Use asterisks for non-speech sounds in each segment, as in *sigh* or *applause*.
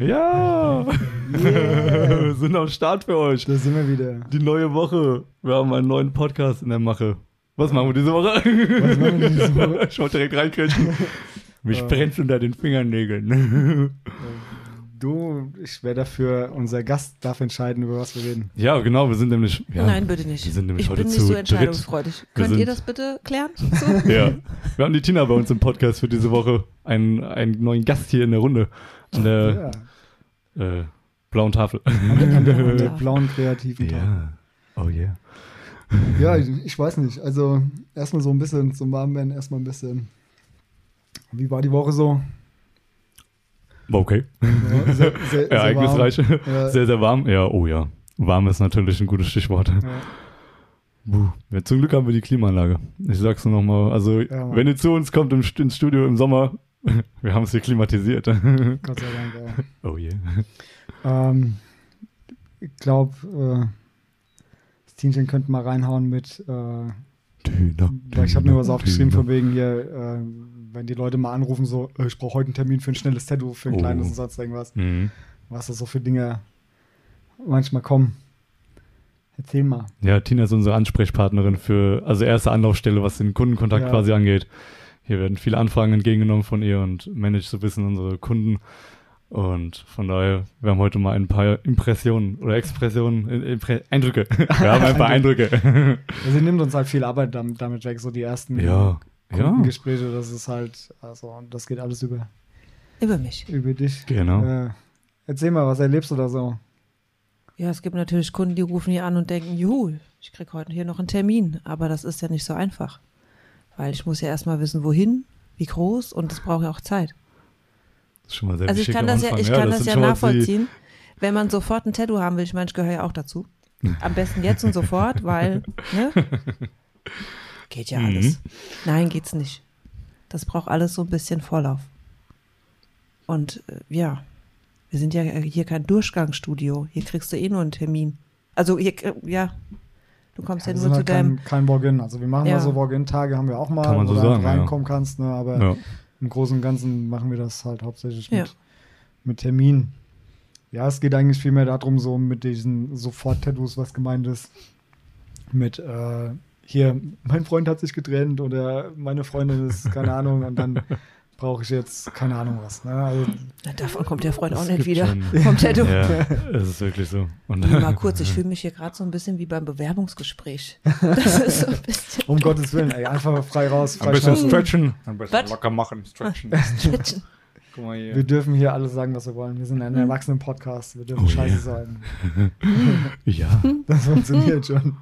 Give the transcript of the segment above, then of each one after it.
Ja! *laughs* wir sind am Start für euch. Da sind wir wieder. Die neue Woche. Wir haben einen neuen Podcast in der Mache. Was machen wir diese Woche? Was machen wir diese Woche? *laughs* Ich wollte direkt reinkriegen. Mich brennt unter den Fingernägeln. Du, ich wäre dafür, unser Gast darf entscheiden, über was wir reden. ja, genau, wir sind nämlich. Ja, Nein, bitte nicht. Wir sind nämlich ich heute bin nicht zu so dritt. entscheidungsfreudig. Wir Könnt ihr das bitte klären? *laughs* So? Ja. Wir haben die Tina bei uns im Podcast für diese Woche. Einen, einen neuen Gast hier in der Runde. An der Ja. Äh, blauen Tafel. An der, an *laughs* blauen kreativen Tag. Ja. Oh yeah. Ja, ich, ich weiß nicht. Also erstmal so ein bisschen zum Warmwerden, erstmal ein bisschen. Wie war die Woche so? War okay. Ja, sehr, *laughs* sehr, sehr Ereignisreich. warm. Ja. Sehr, sehr warm. Ja, oh ja. Warm ist natürlich ein gutes Stichwort. Ja. Buh. Ja, zum Glück haben wir die Klimaanlage. Ich sag's nur nochmal. Also, wenn ihr zu uns kommt im, ins Studio im Sommer, *laughs* wir haben es hier klimatisiert. *laughs* Gott sei Dank, ja. oh yeah. Ähm, ich glaube, äh, das Teamchen könnte mal reinhauen mit, äh, Tina, weil ich habe mir was aufgeschrieben von wegen hier, äh, wenn die Leute mal anrufen, so, äh, ich brauche heute einen Termin für ein schnelles Tattoo, für ein Oh. kleines und sonst irgendwas. Mhm. Was da so für Dinge manchmal kommen. Erzähl mal. Ja, Tina ist unsere Ansprechpartnerin für, also erste Anlaufstelle, was den Kundenkontakt Ja. quasi angeht. Hier werden viele Anfragen entgegengenommen von ihr und managt so ein bisschen unsere Kunden. Und von daher, wir haben heute mal ein paar Impressionen oder Expressionen, äh, Impre Eindrücke. *laughs* Wir haben ein paar Eindrücke. Also, sie nimmt uns halt viel Arbeit damit, damit weg, so die ersten ja, ja, Kundengespräche, das ist halt, also, das geht alles über, Über mich. über dich. genau. Äh, erzähl mal, was erlebst du da so? Ja, es gibt natürlich Kunden, die rufen hier an und denken, juhu, ich krieg heute hier noch einen Termin. Aber das ist ja nicht so einfach. Weil ich muss ja erstmal wissen, wohin, wie groß und das braucht ja auch Zeit. Das ist schon mal sehr Also ich kann das ja, Anfang. ich kann das ja nachvollziehen. Wenn man sofort ein Tattoo haben will, ich meine, ich gehöre ja auch dazu. Am besten jetzt und sofort, weil, ne? Geht ja Mhm. alles. Nein, geht's nicht. Das braucht alles so ein bisschen Vorlauf. Und äh, ja, wir sind ja hier kein Durchgangsstudio. Hier kriegst du eh nur einen Termin. Also hier, äh, ja, du kommst ja, das nur ist zu halt deinem. kein, kein Walk-In. Also wir machen Ja. mal so Walk-In-Tage, haben wir auch mal, Kann man so wo du sagen, halt ja. reinkommen kannst, ne? aber Ja. im Großen und Ganzen machen wir das halt hauptsächlich Ja. mit, mit Termin. Ja, es geht eigentlich vielmehr darum, so mit diesen Sofort-Tattoos, was gemeint ist. Mit, äh, hier, mein Freund hat sich getrennt oder meine Freundin ist, keine Ahnung, und dann *laughs* brauche ich jetzt, keine Ahnung was. Ne? Also, Na, davon kommt der Freund auch nicht wieder. schon- *laughs* Vom Tattoo. *laughs* Ja, es ist wirklich so. Und Mal *laughs* kurz, ich fühle mich hier gerade so ein bisschen wie beim Bewerbungsgespräch. Das ist so ein bisschen. um Gottes Willen, ey, einfach frei raus, ein frei bisschen Schnauze. stretchen. Ein bisschen Was? locker machen, stretchen. Stretchen. Guck mal hier. Wir dürfen hier alles sagen, was wir wollen. Wir sind ein Erwachsenen-Podcast. Wir dürfen Oh, Scheiße yeah. sagen. Ja, Das funktioniert schon.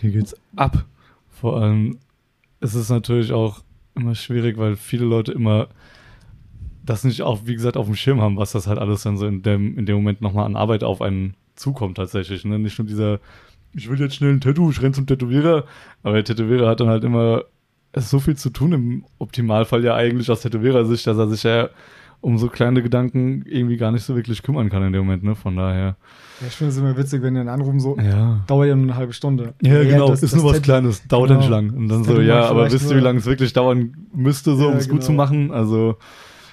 hier geht's ab. Vor allem ist es natürlich auch immer schwierig, weil viele Leute immer das nicht auch, wie gesagt, auf dem Schirm haben, was das halt alles dann so in dem, in dem Moment nochmal an Arbeit auf einen zukommt tatsächlich. Ne? Nicht nur dieser, ich will jetzt schnell ein Tattoo, ich renn zum Tätowierer, aber der Tätowierer hat dann halt immer so viel zu tun im Optimalfall ja eigentlich aus Tätowierer-Sicht, dass er sich ja um so kleine Gedanken irgendwie gar nicht so wirklich kümmern kann in dem Moment, ne? Von daher. Ja, ich finde es immer witzig, wenn die dann anrufen, so, Ja. dauert ja nur eine halbe Stunde. Ja, genau, das- ist das nur was Tattoo- Kleines, dauert Genau. nicht lang. Und dann Das so, ja, aber wisst ihr, wie lange es wirklich dauern müsste, so, Ja, um es gut zu genau. machen? Also,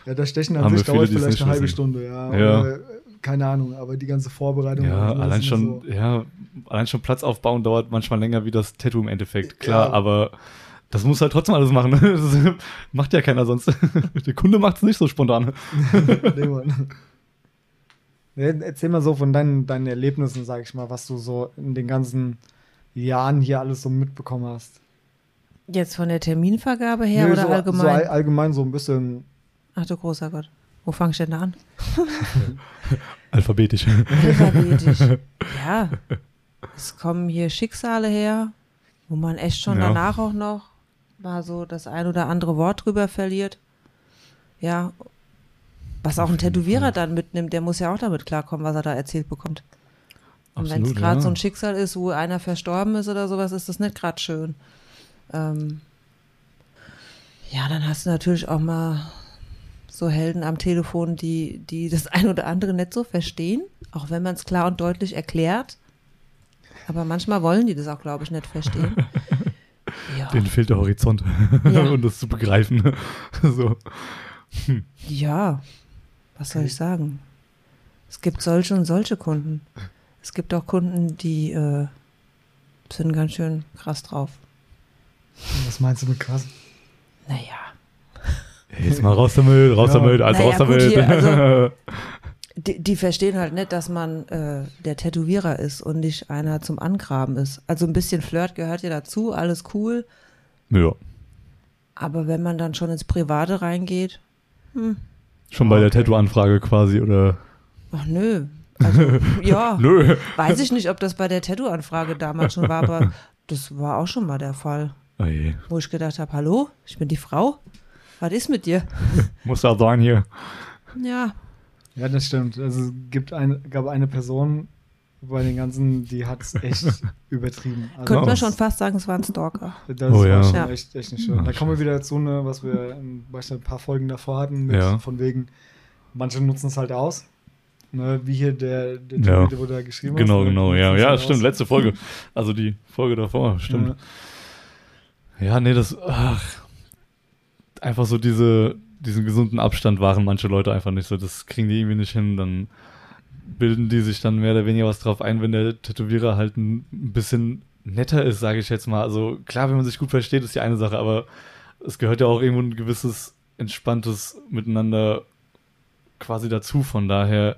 Ja, das Stechen an sich viele, dauert vielleicht eine halbe wissen. Stunde, ja. Ja. Oder, äh, keine Ahnung, aber die ganze Vorbereitung. ja, allein schon, so- ja, allein schon Platz aufbauen dauert manchmal länger wie das Tattoo im Endeffekt. Klar, Ja. aber das muss halt trotzdem alles machen. ne? *laughs* Das macht ja keiner sonst. *laughs* Der Kunde macht es nicht so spontan. *laughs* Erzähl mal so von deinen, deinen Erlebnissen, sag ich mal, was du so in den ganzen Jahren hier alles so mitbekommen hast. Jetzt von der Terminvergabe her Nee, oder so, So allgemein? all, allgemein so ein bisschen. Ach du großer Gott. Wo fange ich denn da an? Alphabetisch. Alphabetisch. ja. Es kommen hier Schicksale her, wo man echt schon Ja. danach auch noch mal so das ein oder andere Wort drüber verliert. Ja. Was auch ein Tätowierer dann mitnimmt, der muss ja auch damit klarkommen, was er da erzählt bekommt. Und wenn es gerade ja. so ein Schicksal ist, wo einer verstorben ist oder sowas, ist das nicht gerade schön. Ähm, ja, dann hast du natürlich auch mal so Helden am Telefon, die, die das *laughs* ein oder andere nicht so verstehen, auch wenn man es klar und deutlich erklärt. Aber manchmal wollen die das auch, glaube ich, nicht verstehen. *laughs* Ja, Denen fehlt der Horizont, *laughs* Ja. um das zu begreifen. *laughs* so. ja, was soll ich sagen? Es gibt solche und solche Kunden. Es gibt auch Kunden, die äh, sind ganz schön krass drauf. Was meinst du mit krass? Naja. Jetzt mal raus damit, raus Ja. damit, also Naja, raus gut, damit. hier, also- *laughs* Die, die verstehen halt nicht, dass man äh, der Tätowierer ist und nicht einer zum Angraben ist. Also ein bisschen Flirt gehört ja dazu, alles cool. ja, Aber wenn man dann schon ins Private reingeht, schon bei der Okay. Tattoo-Anfrage quasi, oder? ach nö. Also, *laughs* ja. Nö. Weiß ich nicht, ob das bei der Tattoo-Anfrage damals schon war, aber das war auch schon mal der Fall. Oh je. Wo ich gedacht habe, hallo, ich bin die Frau. Was ist mit dir? *laughs* Muss da sein hier. Ja, Ja, das stimmt. Also es gibt eine, gab eine Person bei den ganzen, die hat es echt *laughs* übertrieben. Also, könnte man schon fast sagen, es war ein Stalker. Das Oh war ja. schon Ja. echt, echt nicht schön. Ja, da kommen wir wieder dazu, ne, was wir beispielsweise ein paar Folgen davor hatten, mit Ja. von wegen, manche nutzen es halt aus. Ne, wie hier der, der Ja. Typ, wo du da geschrieben Genau, hast. ne, genau, ja, ja, halt stimmt, aus. letzte Folge. *laughs* Also die Folge davor, stimmt. Ja, nee, das, ach, einfach so diese, diesen gesunden Abstand waren manche Leute einfach nicht so. Das kriegen die irgendwie nicht hin. Dann bilden die sich dann mehr oder weniger was drauf ein, wenn der Tätowierer halt ein bisschen netter ist, sage ich jetzt mal. Also klar, wenn man sich gut versteht, ist die eine Sache, aber es gehört ja auch irgendwo ein gewisses entspanntes Miteinander quasi dazu. Von daher,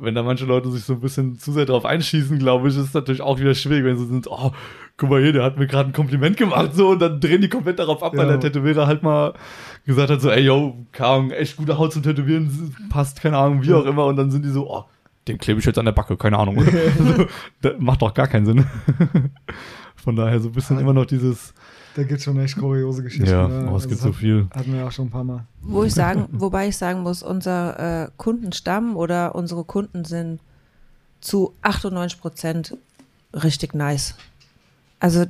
wenn da manche Leute sich so ein bisschen zu sehr drauf einschießen, glaube ich, ist es natürlich auch wieder schwierig, wenn sie sind, oh, guck mal hier, der hat mir gerade ein Kompliment gemacht, so, und dann drehen die komplett darauf ab, weil Ja. der Tätowierer halt mal gesagt hat, so, ey, yo, keine Ahnung, echt gute Haut zum Tätowieren, passt, keine Ahnung, wie auch immer, und dann sind die so, oh, den klebe ich jetzt an der Backe, keine Ahnung. *laughs* so, das macht doch gar keinen Sinn. *laughs* Von daher so ein bisschen immer noch dieses, Da gibt es schon echt kuriose Geschichten. ja, ne? oh, es Also gibt das so viel. hat- Hatten wir auch schon ein paar Mal. Wo ich sagen, wobei ich sagen muss, unser äh, Kundenstamm oder unsere Kunden sind zu 98 Prozent richtig nice. Also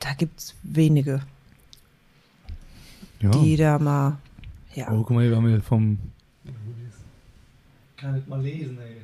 da gibt es wenige, Ja. die da mal, ja. Oh, guck mal, hier, wir haben hier vom. Kann nicht mal lesen, ey.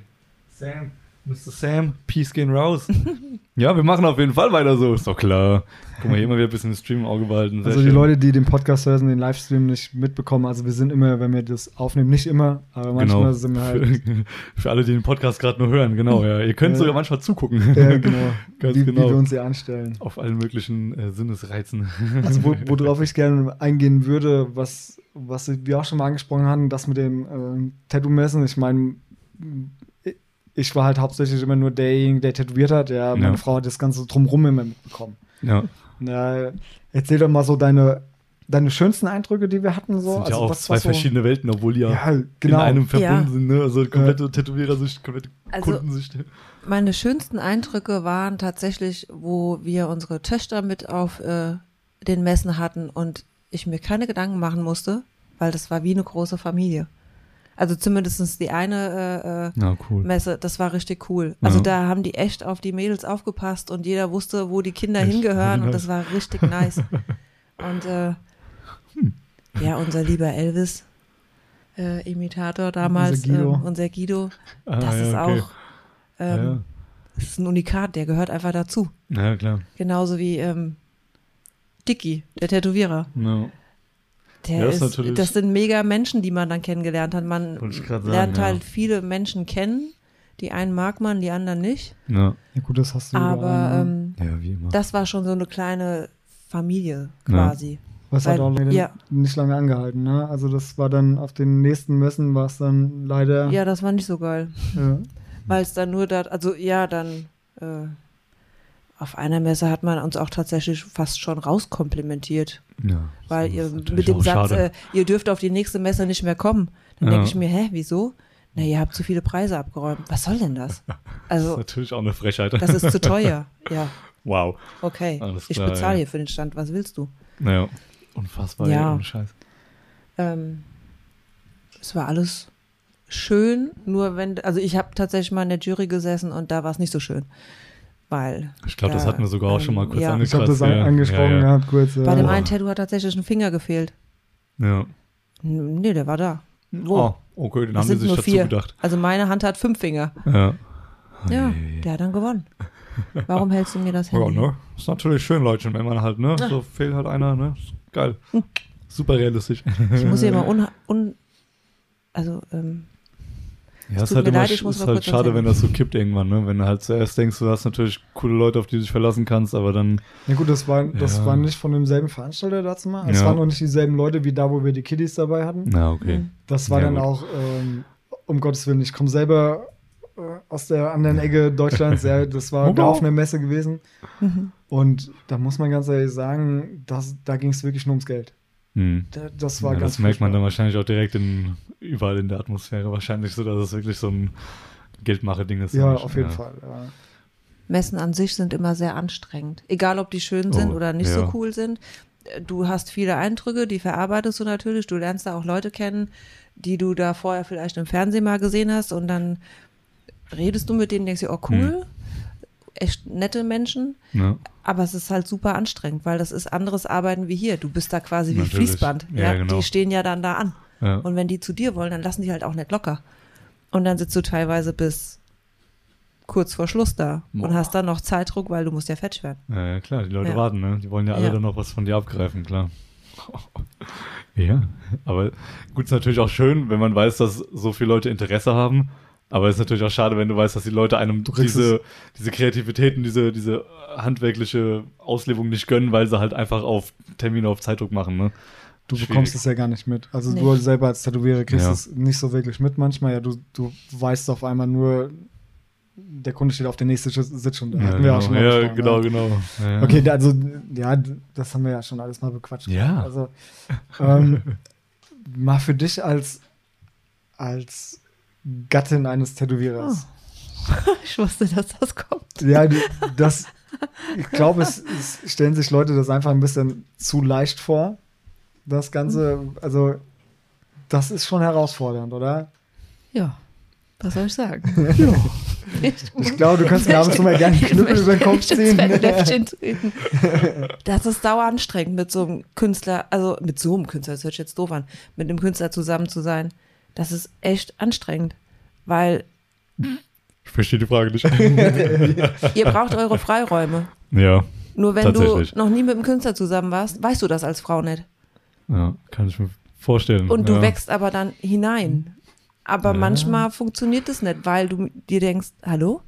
Sam, Mr. Sam, Peace gehen raus. *laughs* ja, wir machen auf jeden Fall weiter so, ist doch klar. Guck mal, hier mal wieder ein bisschen den Stream im Auge behalten. Sehr Also die schön. Leute, die den Podcast hören, den Livestream nicht mitbekommen, also wir sind immer, wenn wir das aufnehmen, nicht immer, aber manchmal Genau. sind wir halt. Für, *laughs* für alle, die den Podcast gerade nur hören, genau, ja. Ihr könnt Ja. sogar manchmal zugucken. Ja, genau. *laughs* Ganz wie, genau. wie wir uns hier anstellen. Auf allen möglichen äh, Sinnesreizen. Also wo, worauf ich gerne eingehen würde, was, was wir auch schon mal angesprochen hatten, das mit dem ähm, Tattoo-Messen. Ich meine, ich war halt hauptsächlich immer nur derjenige, der tätowiert hat. Ja, meine Ja. Frau hat das Ganze drumrum immer mitbekommen. ja. Na, erzähl doch mal so deine, deine schönsten Eindrücke, die wir hatten. So. sind ja Also auch was- zwei so- verschiedene Welten, obwohl die ja, Ja, genau. in einem verbunden Ja. sind, ne? Also komplette Tätowierersicht, komplette Also- Kundensicht. Meine schönsten Eindrücke waren tatsächlich, wo wir unsere Töchter mit auf äh, den Messen hatten und ich mir keine Gedanken machen musste, weil das war wie eine große Familie. Also zumindest die eine äh, äh, Ja, cool. Messe, das war richtig cool. Also Ja. da haben die echt auf die Mädels aufgepasst und jeder wusste, wo die Kinder Echt? hingehören und das war richtig nice. *laughs* Und äh, Hm. ja, unser lieber Elvis, äh, Imitator damals, Unser Guido. Ähm, unser Guido, Ah, das ja, ist okay. auch, ähm, das ist ein Unikat, der gehört einfach dazu. Ja, ja klar. Genauso wie ähm, Dicky, der Tätowierer. Ja. Der Ja, ist ist, natürlich- das sind mega Menschen, die man dann kennengelernt hat. Man sagen, lernt ja. halt viele Menschen kennen. Die einen mag man, die anderen nicht. Ja. Ja, gut, das hast du Aber ähm, ja, wie immer. das war schon so eine kleine Familie Ja. quasi. Was hat auch leider ja. nicht lange angehalten, ne? Also das war dann auf den nächsten Messen war es dann leider. Ja, das war nicht so geil. äh, Weil es dann nur da, also ja, dann äh, auf einer Messe hat man uns auch tatsächlich fast schon rauskomplimentiert. ja, Weil ihr mit dem Satz, äh, ihr dürft auf die nächste Messe nicht mehr kommen. Dann Ja. denke ich mir, hä, wieso? Na, ihr habt zu viele Preise abgeräumt. Was soll denn das? *laughs* das ist Also, natürlich auch eine Frechheit. das ist zu *laughs* teuer. Ja, wow. okay. Alles ich klar, bezahle ja. hier für den Stand. Was willst du? Naja, unfassbar. Ja. Scheiß. Ähm, es war alles schön, nur wenn, also ich habe tatsächlich mal in der Jury gesessen und da war es nicht so schön. Weil Ich glaube, das da, hatten wir sogar auch schon mal ähm, kurz ja. ich habe das an, angesprochen ja, ja. gehabt, kurz. bei dem äh, einen Tattoo hat tatsächlich ein Finger gefehlt. Ja. Nee, der war da. Wo? Oh, okay, den Das haben sind sich nur dazu vier. gedacht. Also meine Hand hat fünf Finger. Ja. Ja, Ei, der hat dann gewonnen. Warum hältst du mir das Ja, Handy? ne? Ist natürlich schön, Leute, wenn man halt, ne? So fehlt halt einer, ne? Ist geil. Super realistisch. Ich muss hier mal *laughs* un, un also ähm, Ja, ist tut halt, immer, leid, ist halt schade, Handy. wenn das so kippt irgendwann, ne? Wenn du halt zuerst denkst, du hast natürlich coole Leute, auf die du dich verlassen kannst, aber dann, Ja gut, das war, das Ja. war nicht von demselben Veranstalter dazu mal. Es Ja. waren auch nicht dieselben Leute wie da, wo wir die Kiddies dabei hatten. na okay. Mhm. Das war Ja, dann gut. auch, ähm, um Gottes Willen, ich komme selber äh, aus der anderen Ecke Deutschlands. ja, das war da auf einer Messe gewesen. Mhm. Und da muss man ganz ehrlich sagen, das, da ging es wirklich nur ums Geld. Hm. Da, das war Ja, ganz das merkt man dann wahrscheinlich auch direkt in, überall in der Atmosphäre wahrscheinlich so, dass es wirklich so ein Geldmache-Ding ist. Ja, Ja, auf jeden Fall. Ja. Messen an sich sind immer sehr anstrengend. Egal, ob die schön sind Oh, oder nicht ja. so cool sind. Äh, Du hast viele Eindrücke, die verarbeitest du natürlich. Du lernst da auch Leute kennen, die du da vorher vielleicht im Fernsehen mal gesehen hast und dann redest du mit denen, denkst dir, oh cool, echt nette Menschen. Ja. Aber es ist halt super anstrengend, weil das ist anderes Arbeiten wie hier. Du bist da quasi wie Natürlich. Fließband. Ja, genau. Die stehen ja dann da an. Ja. Und wenn die zu dir wollen, dann lassen die halt auch nicht locker. Und dann sitzt du teilweise bis kurz vor Schluss da und Boah. hast dann noch Zeitdruck, weil du musst ja fertig werden. Ja, ja, klar, die Leute Ja. warten, ne? Die wollen ja alle Ja. dann noch was von dir abgreifen, klar. *laughs* ja, aber gut, ist natürlich auch schön, wenn man weiß, dass so viele Leute Interesse haben. Aber es ist natürlich auch schade, wenn du weißt, dass die Leute einem diese, diese Kreativität und diese, diese handwerkliche Auslebung nicht gönnen, weil sie halt einfach auf Termine auf Zeitdruck machen, ne? Du Schwierig. bekommst es ja gar nicht mit. Also Nee. du selber als Tätowierer kriegst Ja. es nicht so wirklich mit manchmal. Ja, du, du weißt auf einmal nur, der Kunde steht auf der nächsten Sitz- Sitzung. Da Ja, hatten wir genau, auch schon ja genau, ne? genau. Ja. Okay, also ja, das haben wir ja schon alles mal bequatscht. Ja. Also ähm, mal für dich als als Gattin eines Tätowierers. *laughs* Ich wusste, dass das kommt. Ja, die- das ich glaube, es, es stellen sich Leute das einfach ein bisschen zu leicht vor. Das Ganze, also das ist schon herausfordernd, oder? Ja, was soll ich sagen? *laughs* Ich, Ich glaube, du kannst mir ab und zu mal gerne einen Knüppel über den Kopf ziehen. Das *laughs* ist daueranstrengend, mit so einem Künstler, also mit so einem Künstler, das hört sich jetzt doof an, mit einem Künstler zusammen zu sein. Das ist echt anstrengend, weil Ich verstehe die Frage nicht. *laughs* ihr braucht eure Freiräume. ja, Nur wenn du noch nie mit einem Künstler zusammen warst, weißt du das als Frau nicht. ja, kann ich mir vorstellen. Und du ja. wächst aber dann hinein. Aber Ja. manchmal funktioniert es nicht, weil du dir denkst, hallo,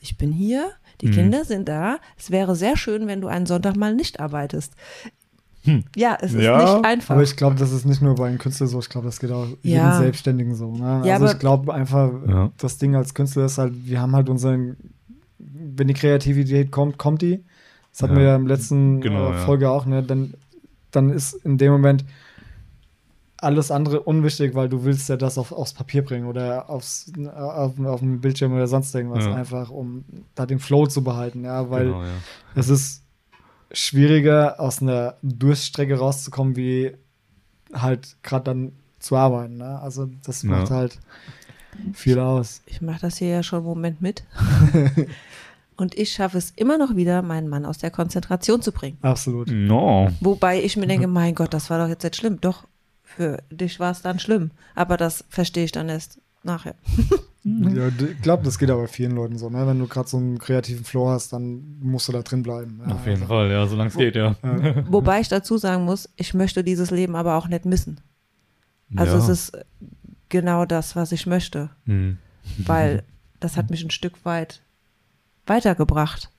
ich bin hier, die Mhm. Kinder sind da. Es wäre sehr schön, wenn du einen Sonntag mal nicht arbeitest. Ja, es ist Hm. Ja, nicht einfach. Aber ich glaube, das ist nicht nur bei den Künstlern so, ich glaube, das geht auch jedem Ja. Selbstständigen so. Ne? Ja, also ich glaube einfach, Ja. das Ding als Künstler ist halt, wir haben halt unseren, wenn die Kreativität kommt, kommt die. Das hatten Ja. wir ja im letzten Genau, äh, ja. Folge auch, ne? Dann, dann ist in dem Moment alles andere unwichtig, weil du willst ja das auf, aufs Papier bringen oder aufs, auf, auf dem Bildschirm oder sonst irgendwas, Ja. einfach um da den Flow zu behalten, ja, weil Genau, ja. es ist schwieriger, aus einer Durststrecke rauszukommen, wie halt gerade dann zu arbeiten. Ne? Also das Ja. macht halt viel aus. ich mache das hier ja schon einen Moment mit. *laughs* Und ich schaffe es immer noch wieder, meinen Mann aus der Konzentration zu bringen. Absolut. No. Wobei ich mir denke, *laughs* mein Gott, das war doch jetzt nicht schlimm. Doch, für dich war es dann schlimm. Aber das verstehe ich dann erst nachher. *laughs* Ja, ich glaube, das geht aber vielen Leuten so. Ne? Wenn du gerade so einen kreativen Flow hast, dann musst du da drin bleiben. Ja, Auf jeden also, Fall, ja, solange es geht, *laughs* ja. Wobei ich dazu sagen muss, ich möchte dieses Leben aber auch nicht missen. Also ja. es ist genau das, was ich möchte. Hm. Weil *laughs* das hat mich ein Stück weit weitergebracht.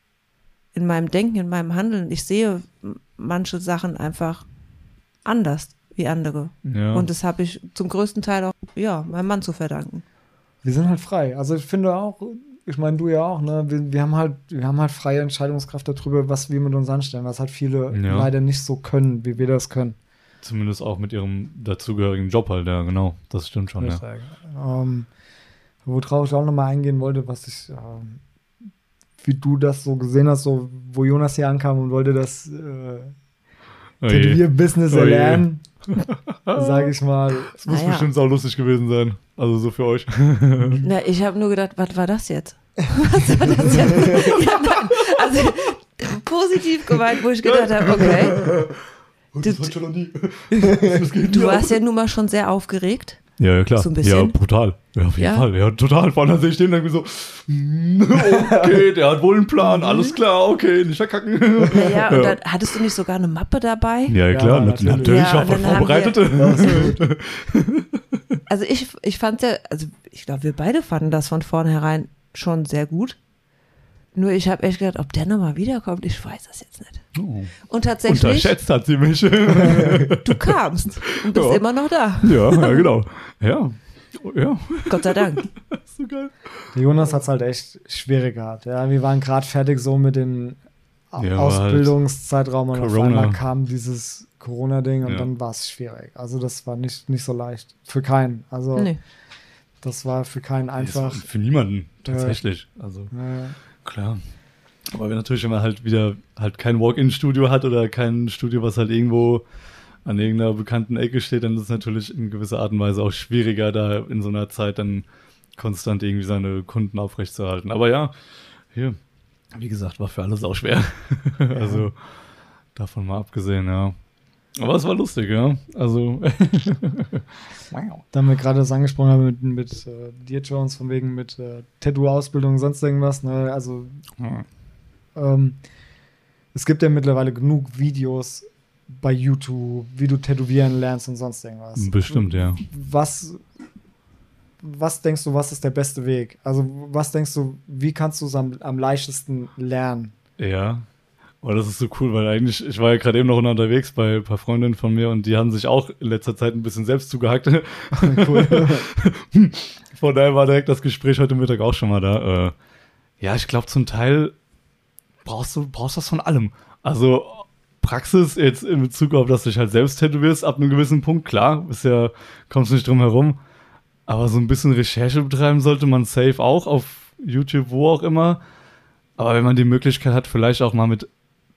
In meinem Denken, in meinem Handeln. Ich sehe manche Sachen einfach anders wie andere. Ja. Und das habe ich zum größten Teil auch, ja, meinem Mann zu verdanken. Wir sind halt frei. Also ich finde auch, ich meine, du ja auch, ne? Wir, wir, haben halt, wir haben halt freie Entscheidungskraft darüber, was wir mit uns anstellen, was halt viele Ja. leider nicht so können, wie wir das können. Zumindest auch mit ihrem dazugehörigen Job halt, ja, genau. Das stimmt schon, ja. Ähm, worauf ich auch nochmal eingehen wollte, was ich, ähm, wie du das so gesehen hast, so wo Jonas hier ankam und wollte das äh. Tätowier-Business Oh erlernen, *laughs* sage ich mal. Das muss Naja. bestimmt auch lustig gewesen sein. Also so für euch. *laughs* *laughs* Na, ich habe nur gedacht, was war das jetzt? Was war das jetzt? ja, nein, also positiv gemeint, wo ich gedacht habe, okay, das Du- hat schon noch nie. du warst ja nun mal schon sehr aufgeregt. Ja, ja, klar. So ein bisschen? Ja, brutal. Ja, auf jeden Ja? Fall. Ja, total. Vor allem sehe ich den dann so, *laughs* "Mm, okay, der hat wohl einen Plan. Alles klar, okay, nicht verkacken. Ja, ja, und dann hattest du nicht sogar eine Mappe dabei? Ja, Ja, klar, nat- natürlich. natürlich, Ja, auch und was dann haben wir- vorbereitet. also ich, ich fand ja, also ich glaube, wir beide fanden das von vornherein schon sehr gut. Nur ich habe echt gedacht, ob der nochmal wiederkommt, ich weiß das jetzt nicht. Oh. Und tatsächlich, Unterschätzt hat sie mich. *laughs* du kamst und bist Ja. immer noch da. ja, ja, genau. Ja. Oh, Ja, Gott sei Dank. *laughs* so geil. Der Jonas hat es halt echt schwierig gehabt. Ja, wir waren gerade fertig so mit dem Ja, halt Ausbildungszeitraum und auf Corona. einmal kam dieses Corona-Ding und Ja. dann war es schwierig. Also das war nicht, nicht so leicht. Für keinen. Also Nee. das war für keinen einfach. Für niemanden, tatsächlich. Also, äh, klar. Aber wenn natürlich, wenn man halt wieder halt kein Walk-in-Studio hat oder kein Studio, was halt irgendwo an irgendeiner bekannten Ecke steht, dann ist es natürlich in gewisser Art und Weise auch schwieriger, da in so einer Zeit dann konstant irgendwie seine Kunden aufrechtzuerhalten. Aber ja, hier, wie gesagt, war für alles auch schwer. *laughs* also davon mal abgesehen, ja. Aber es war lustig, ja. Also, *laughs* wow. da haben wir gerade das angesprochen haben mit, mit äh, dir, Jones, von wegen mit äh, Tattoo-Ausbildung und sonst irgendwas. Ne? Also ähm, es gibt ja mittlerweile genug Videos bei YouTube, wie du tätowieren lernst und sonst irgendwas. Bestimmt, ja. was, was denkst du, was ist der beste Weg? Also, was denkst du, wie kannst du es am, am leichtesten lernen? Ja. Oh, das ist so cool, weil eigentlich, ich war ja gerade eben noch unterwegs bei ein paar Freundinnen von mir und die haben sich auch in letzter Zeit ein bisschen selbst zugehackt. cool. *laughs* Von daher war direkt das Gespräch heute Mittag auch schon mal da. Äh, ja, ich glaube zum Teil brauchst du brauchst das von allem. Also Praxis jetzt in Bezug auf, dass du dich halt selbst tätowierst, ab einem gewissen Punkt, klar, ist ja, kommst nicht drum herum. Aber so ein bisschen Recherche betreiben sollte man safe auch auf YouTube, wo auch immer. Aber wenn man die Möglichkeit hat, vielleicht auch mal mit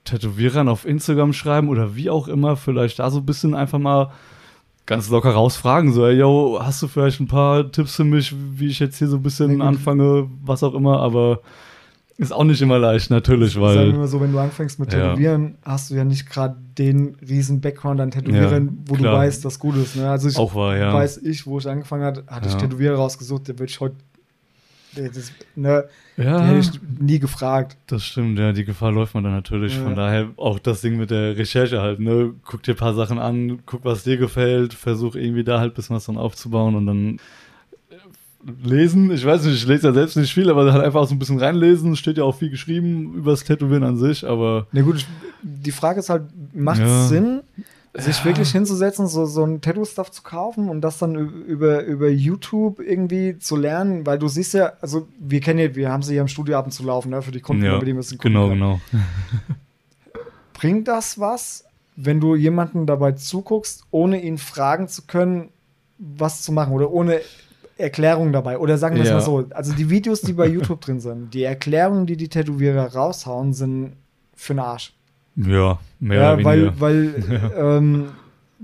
Tätowierern auf Instagram schreiben oder wie auch immer, vielleicht da so ein bisschen einfach mal ganz locker rausfragen, so, ey, yo, hast du vielleicht ein paar Tipps für mich, wie ich jetzt hier so ein bisschen gut. anfange, was auch immer, aber ist auch nicht immer leicht, natürlich, Sagen wir weil, mal so, wenn du anfängst mit Ja. Tätowieren, hast du ja nicht gerade den riesen Background an Tätowieren, Ja, wo klar. du weißt, dass gut ist. Ne? Also ich Auch wahr, ja. weiß ich, wo ich angefangen hatte, hatte ich Ja. Tätowierer rausgesucht, der würde ich heute, das, ne, ja, hätte ich nie gefragt. das stimmt, ja, die Gefahr läuft man dann natürlich, Ja. von daher auch das Ding mit der Recherche halt, ne, guck dir ein paar Sachen an, guck, was dir gefällt, versuch irgendwie da halt ein bisschen was dann aufzubauen und dann äh, lesen, ich weiß nicht, ich lese ja selbst nicht viel, aber halt einfach so ein bisschen reinlesen, steht ja auch viel geschrieben über das Tätowieren an sich, aber Na gut, die Frage ist halt, macht es Ja. Sinn, sich Ja. wirklich hinzusetzen, so, so ein Tattoo-Stuff zu kaufen und das dann über, über YouTube irgendwie zu lernen? Weil du siehst ja, also wir kennen ja, wir haben sie ja im Studio ab und zu laufen, ne, für die Kunden, ja, über die wir es gucken genau, können. genau. *laughs* Bringt das was, wenn du jemanden dabei zuguckst, ohne ihn fragen zu können, was zu machen oder ohne Erklärung dabei? Oder sagen wir es Ja. mal so, also die Videos, die bei YouTube drin sind, die Erklärungen, die die Tätowierer raushauen, sind für den Arsch. Ja, mehr ja, oder weil, weniger. weil *laughs* ähm,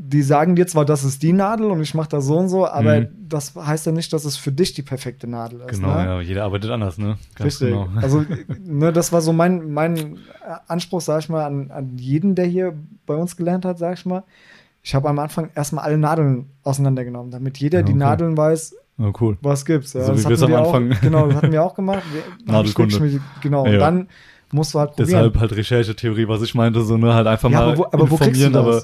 die sagen dir zwar, das ist die Nadel und ich mache das so und so, aber Mhm. das heißt ja nicht, dass es für dich die perfekte Nadel ist. genau, ne? ja, jeder arbeitet anders, ne? Richtig. genau. Also, *laughs* ne, das war so mein, mein Anspruch, sag ich mal, an, an jeden, der hier bei uns gelernt hat, sag ich mal. Ich habe am Anfang erstmal alle Nadeln auseinandergenommen, damit jeder Ja, die okay. Nadeln weiß, Oh, cool. was gibt's. Ja, So das wie wir es am wir auch, Anfang- Genau, das hatten wir *laughs* auch gemacht. Wir, Nadelkunde. Genau, Ja. und dann musst du halt probieren. Deshalb halt Recherchetheorie, was ich meinte, so, ne, halt einfach ja, mal aber wo, aber wo kriegst du informieren, das? aber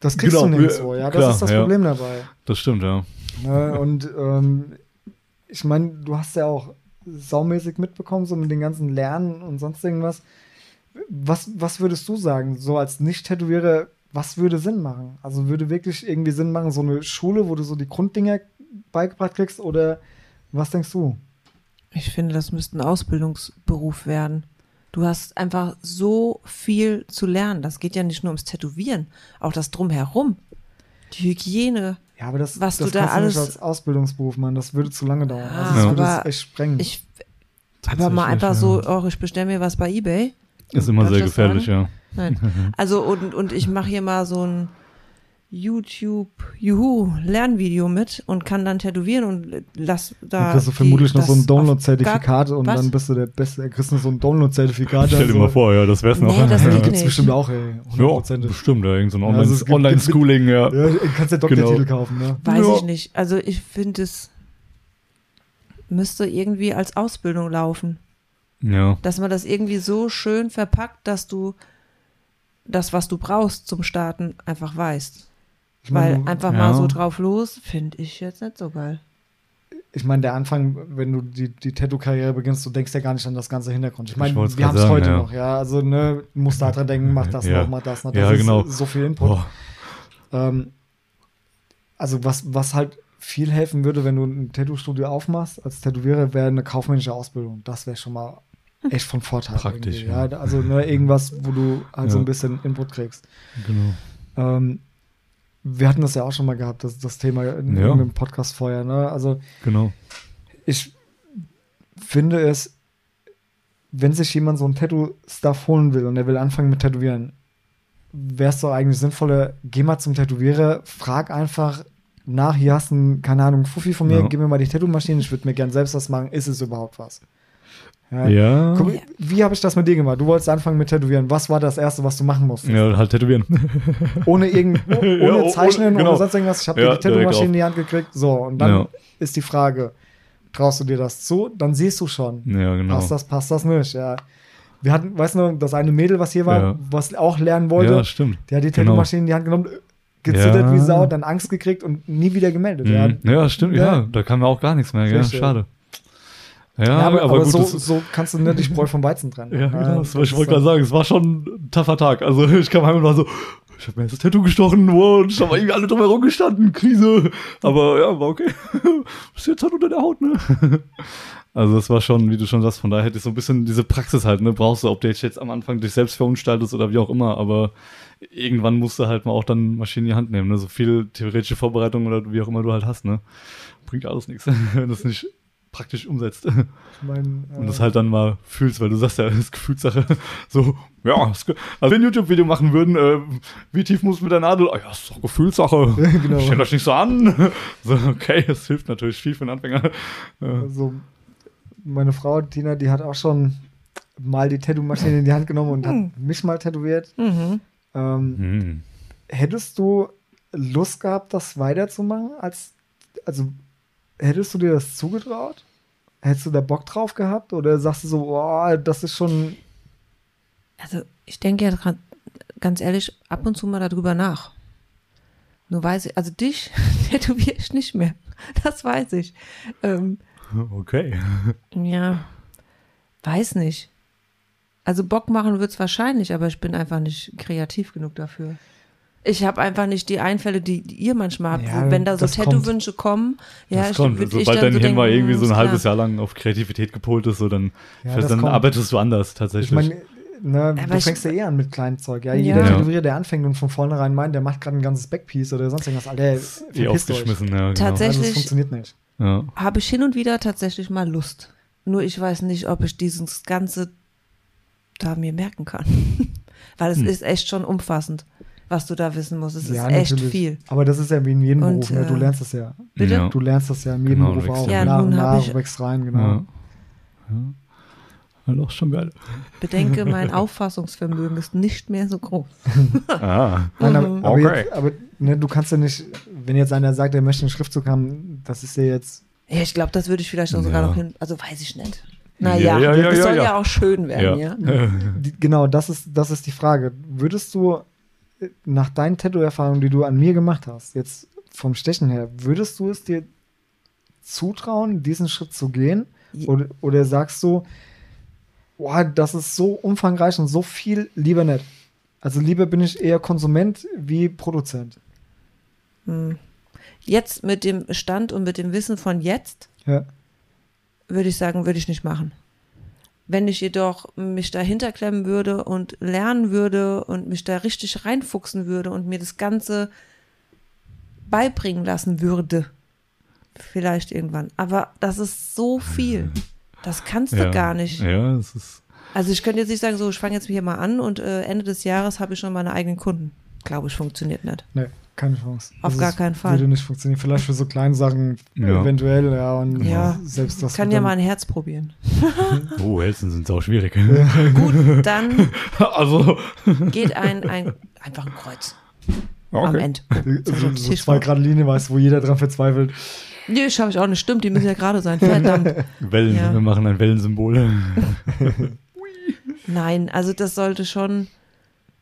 das kriegst Genau, du nirgendwo, ja, das klar, ist das ja. Problem dabei. das stimmt, ja. Ne? Und ähm, ich meine, du hast ja auch saumäßig mitbekommen, so mit den ganzen Lernen und sonst irgendwas. Was, was würdest du sagen, so als Nicht-Tätowierer, was würde Sinn machen? Also würde wirklich irgendwie Sinn machen, so eine Schule, wo du so die Grunddinger beigebracht kriegst oder was denkst du? Ich finde, das müsste ein Ausbildungsberuf werden. Du hast einfach so viel zu lernen. Das geht ja nicht nur ums Tätowieren, auch das Drumherum. Die Hygiene. Ja, aber das, Was das du da du nicht alles- als Ausbildungsberuf machen, das würde zu lange dauern. Ah, also das würde aber es echt sprengen. Ich, aber mal einfach Tatsächlich, so, oh, ich bestelle mir was bei Ebay. Ist immer sehr gefährlich, ja. Nein. Also, und, und ich mache hier mal so ein YouTube, Juhu, Lernvideo mit und kann dann tätowieren und lass da. dann kriegst du die- vermutlich noch das so ein Download-Zertifikat und was? dann bist du der Beste. Da kriegst du so ein Download-Zertifikat. Stell dir also- mal vor, ja, das wär's noch. Nee, das *laughs* Ja, geht gibt's nicht. bestimmt auch, ey. Ja, Hundertprozentig. bestimmt, ja, irgend so ein Ja, also Online-Schooling, ja. Ja, du kannst ja Doktortitel Genau. kaufen, ne? Weiß Ja. ich nicht. Also ich finde, es müsste irgendwie als Ausbildung laufen. Ja, Dass man das irgendwie so schön verpackt, dass du das, was du brauchst zum Starten, einfach weißt. Ich meine, Weil einfach ja. mal so drauf los, finde ich jetzt nicht so geil. ich meine, der Anfang, wenn du die, die Tattoo-Karriere beginnst, du denkst ja gar nicht an das ganze Hintergrund. Ich meine, wir haben es heute ja. noch, ja. Also, ne, du musst da dran denken, mach das Ja. noch, mach das noch. Ja, Das ist genau. so viel Input. Ähm, also was, was halt viel helfen würde, wenn du ein Tattoo-Studio aufmachst, als Tätowierer, wäre eine kaufmännische Ausbildung. Das wäre schon mal echt von Vorteil. Praktisch, ja. Ja. Also ne, irgendwas, wo du halt so Ja. ein bisschen Input kriegst. Genau. Ähm, wir hatten das ja auch schon mal gehabt, das, das Thema in Ja. irgendeinem Podcast vorher. Ne? Also Genau. ich finde es, wenn sich jemand so ein Tattoo-Stuff holen will und er will anfangen mit Tätowieren, wäre es doch eigentlich sinnvoller, geh mal zum Tätowierer, frag einfach nach, hier hast du, keine Ahnung, Fuffi von mir, Ja. gib mir mal die Tattoo-Maschine, ich würde mir gern selbst was machen, ist es überhaupt was? Ja. Ja. Guck, wie habe ich das mit dir gemacht? Du wolltest anfangen mit Tätowieren. Was war das Erste, was du machen musstest? Ja, halt tätowieren. *laughs* Ohne irgend, *laughs* ohne Ja, ohne- Zeichnen genau. oder sonst irgendwas. Ich habe Ja, dir die Tattoo-Maschine in die Hand gekriegt. So, und dann Ja. ist die Frage, traust du dir das zu? Dann siehst du schon. Ja, genau. Passt das, passt das nicht, ja. Wir hatten, weißt du, das eine Mädel, was hier war, was auch lernen wollte, Ja, stimmt. die hat die Genau. Tattoo-Maschine in die Hand genommen, gezittert wie Sau, dann Angst gekriegt und nie wieder gemeldet. Mhm. Ja. Ja, stimmt, ja. Da kam ja auch gar nichts mehr, ja, schade. Ja, Ja, aber, aber, gut, so, das- so kannst du nicht Spreu vom Weizen trennen. Ja, genau. Das, ich ist wollte gerade sagen, es war schon ein taffer Tag. Also *laughs* ich kam heim und war so, ich habe mir jetzt das Tattoo gestochen wow, und da war irgendwie alle drumherum gestanden, Krise. Aber ja, war okay. Was *laughs* ist jetzt halt unter der Haut, ne? *laughs* Also das war schon, wie du schon sagst, von daher hätte ich so ein bisschen diese Praxis halt, ne, brauchst du, ob du jetzt am Anfang dich selbst verunstaltest oder wie auch immer, aber irgendwann musst du halt mal auch dann Maschinen in die Hand nehmen, ne, so viel theoretische Vorbereitung oder wie auch immer du halt hast, ne. Bringt alles nichts, wenn du es nicht praktisch umsetzt. Ich mein, Und äh, das halt dann mal fühlst, weil du sagst ja, das ist Gefühlssache. *laughs* So, ja, also wenn wir ein YouTube-Video machen würden, äh, wie tief muss mit der Nadel? Ah ja, das ist doch Gefühlssache. *laughs* Genau. Stellt euch nicht so an. *laughs* So, okay, das hilft natürlich viel für einen Anfänger. Ja. Also, meine Frau, Tina, die hat auch schon mal die Tattoo-Maschine in die Hand genommen und hat mich mal tätowiert. Mhm. Ähm, Hm. hättest du Lust gehabt, das weiterzumachen? Als, also, hättest du dir das zugetraut? Hättest du da Bock drauf gehabt? Oder sagst du so, boah, das ist schon. Also ich denke ja ganz ehrlich ab und zu mal darüber nach. Nur weiß ich, also dich *laughs* tätowiere ich nicht mehr. Das weiß ich. Ähm, Okay. ja, weiß nicht. Also Bock machen wird's wahrscheinlich, aber ich bin einfach nicht kreativ genug dafür. Ich habe einfach nicht die Einfälle, die, die ihr manchmal habt. Ja, wo, wenn da so. Tattoo-Wünsche kommen, ja, das ich, kommt. ich Sobald dann dein so Hirn mal irgendwie so ein ist halbes. Jahr lang auf Kreativität gepolt ist, so dann, Ja, dann arbeitest du anders Ich tatsächlich. meine, ne, du ich- fängst ja eh an mit kleinem Zeug. Ja, Ja. jeder Ja. Tätowierer, der anfängt und von vornherein meint, der macht gerade ein ganzes Backpiece oder sonst irgendwas, Alter, eh aufgeschmissen, ja, genau. Tatsächlich- Also, das funktioniert nicht. Ja. habe ich hin und wieder tatsächlich mal Lust. Nur ich weiß nicht, ob ich dieses Ganze da mir merken kann. *laughs* Weil Hm. es ist echt schon umfassend, was du da wissen musst. Es Ja, ist echt natürlich. viel. Aber das ist ja wie in jedem Und, Beruf, ne? du äh, lernst das ja. Bitte? Ja. Du lernst das ja in jedem Genau, du Beruf auch. ja. Nach und nach ich- wächst rein, genau. Ja. ja. Auch schon geil. Bedenke, *laughs* mein Auffassungsvermögen ist nicht mehr so groß. *laughs* Ah. Nein, aber, aber, Okay. jetzt, aber ne, du kannst ja nicht, wenn jetzt einer sagt, er möchte einen Schriftzug haben, das ist ja jetzt. Ja, ich glaube, das würde ich vielleicht auch sogar Ja. noch hin. Also weiß ich nicht. Ja, Naja, ja, ja, das ja, soll ja. ja. auch schön werden, ja. Die, genau, das ist, das ist die Frage. Würdest du nach deinen Tattoo-Erfahrungen, die du an mir gemacht hast, jetzt vom Stechen her, würdest du es dir zutrauen, diesen Schritt zu gehen? Oder, oder sagst du, boah, das ist so umfangreich und so viel, lieber nicht? Also lieber bin ich eher Konsument wie Produzent. Jetzt mit dem Stand und mit dem Wissen von jetzt Ja. würde ich sagen, würde ich nicht machen. Wenn ich jedoch mich dahinter klemmen würde und lernen würde und mich da richtig reinfuchsen würde und mir das Ganze beibringen lassen würde, vielleicht irgendwann. Aber das ist so viel. Das kannst du ja. gar nicht. Ja, es ist. Also ich könnte jetzt nicht sagen, so, ich fange jetzt hier mal an und äh, Ende des Jahres habe ich schon meine eigenen Kunden. Glaube ich, funktioniert nicht. Nee, keine Chance. Auf Das gar keinen Fall. Würde nicht funktionieren. Vielleicht für so kleine Sachen Ja. eventuell, ja. Und Ja. selbst das. Kann wird ja mal ein Herz probieren. *laughs* Oh, Helsen sind sau schwierig. Gut, dann *laughs* also. geht ein, ein einfach ein Kreuz am Okay. Ende. *laughs* So, so Tisch zwei. Grad Linie weißt, wo jeder dran verzweifelt. Nee, schaffe ich auch nicht. Stimmt, die müssen ja gerade sein. Verdammt. Wellen, Ja. wir machen ein Wellensymbol. Nein, also das sollte schon,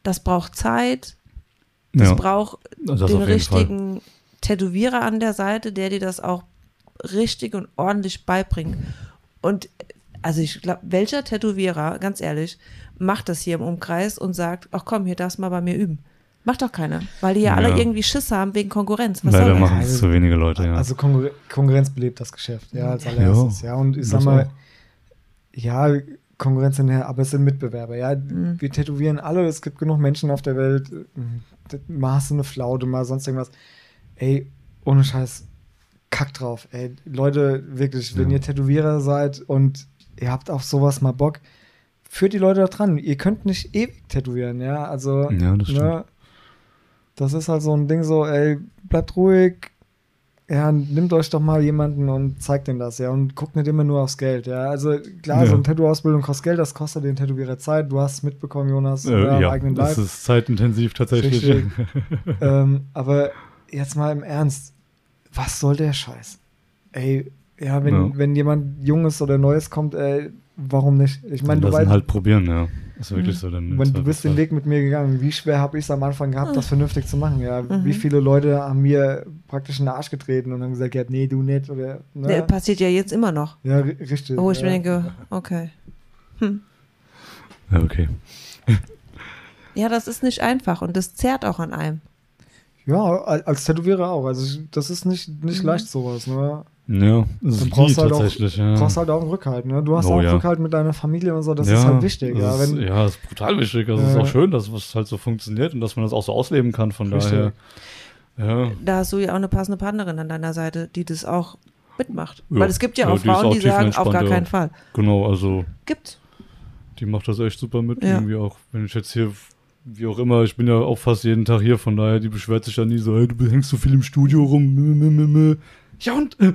das braucht Zeit. Das Ja. braucht Also das den jeden Fall. richtigen Tätowierer an der Seite, der dir das auch richtig und ordentlich beibringt. Und also ich glaube, welcher Tätowierer, ganz ehrlich, macht das hier im Umkreis und sagt, ach komm, hier darfst du mal bei mir üben. Macht doch keiner, weil die ja, alle Ja. irgendwie Schiss haben wegen Konkurrenz. Was Leider machen es zu wenige Leute, ja. Also Konkur Konkurrenz belebt das Geschäft, ja, als Ja. allererstes. Ja, und ich Das sag mal, auch. ja, Konkurrenz in der, aber es sind Mitbewerber, ja. Mhm. Wir tätowieren alle, es gibt genug Menschen auf der Welt. Mal hast du eine Flaute, mal sonst irgendwas. Ey, ohne Scheiß, kack drauf. Ey, Leute, wirklich, wenn Ja. ihr Tätowierer seid und ihr habt auf sowas mal Bock, führt die Leute da dran. Ihr könnt nicht ewig tätowieren, ja. Also, Ja, das stimmt. ne, das ist halt so ein Ding so, ey, bleibt ruhig, ja, nimmt euch doch mal jemanden und zeigt ihm das, ja, und guckt nicht immer nur aufs Geld, ja. Also klar, Ja. so eine Tattoo-Ausbildung kostet Geld, das kostet den Tätowierer Zeit. Du hast es mitbekommen, Jonas, äh, ja, eigenen das Leib. ist zeitintensiv tatsächlich. *laughs* Ähm, aber jetzt mal im Ernst, was soll der Scheiß? Ey, ja, wenn, Ja. wenn jemand Junges oder Neues kommt, ey, warum nicht? Ich meine, du weißt, halt probieren, ja. Ist wirklich so. Dann wenn du bist den Zweifelsfall. Weg mit mir gegangen. Wie schwer habe ich es am Anfang gehabt, das vernünftig zu machen? Ja, Mhm. wie viele Leute haben mir praktisch in den Arsch getreten und haben gesagt, ja, nee, du nicht oder ne? Der passiert ja jetzt immer noch. ja, ri- richtig. Wo ich ja. mir denke, okay. Hm. Ja, okay. *laughs* Ja, das ist nicht einfach und das zerrt auch an einem. Ja, al- als Tätowierer auch. Also das ist nicht, nicht Mhm. leicht sowas. Ne? Ja, das Dann ist brauchst du halt auch- tatsächlich. ja. Du brauchst halt auch einen Rückhalt. Ne? Du hast Oh, auch ja. Rückhalt mit deiner Familie und so. Das ja, ist halt wichtig. Ja, Das wenn, ist, ja, das ist brutal wichtig. Also es ist auch schön, dass es halt so funktioniert und dass man das auch so ausleben kann. Von Richtig. daher. Ja, Da hast du ja auch eine passende Partnerin an deiner Seite, die das auch mitmacht. Ja. Weil es gibt ja Ja, auch die Frauen, auch die sagen, auf gar keinen Fall. genau. Also Gibt's. die macht das echt super mit. Ja. Irgendwie auch, wenn ich jetzt hier, wie auch immer, ich bin ja auch fast jeden Tag hier, von daher, die beschwert sich ja nie so, hey, du hängst so viel im Studio rum. Ja und äh,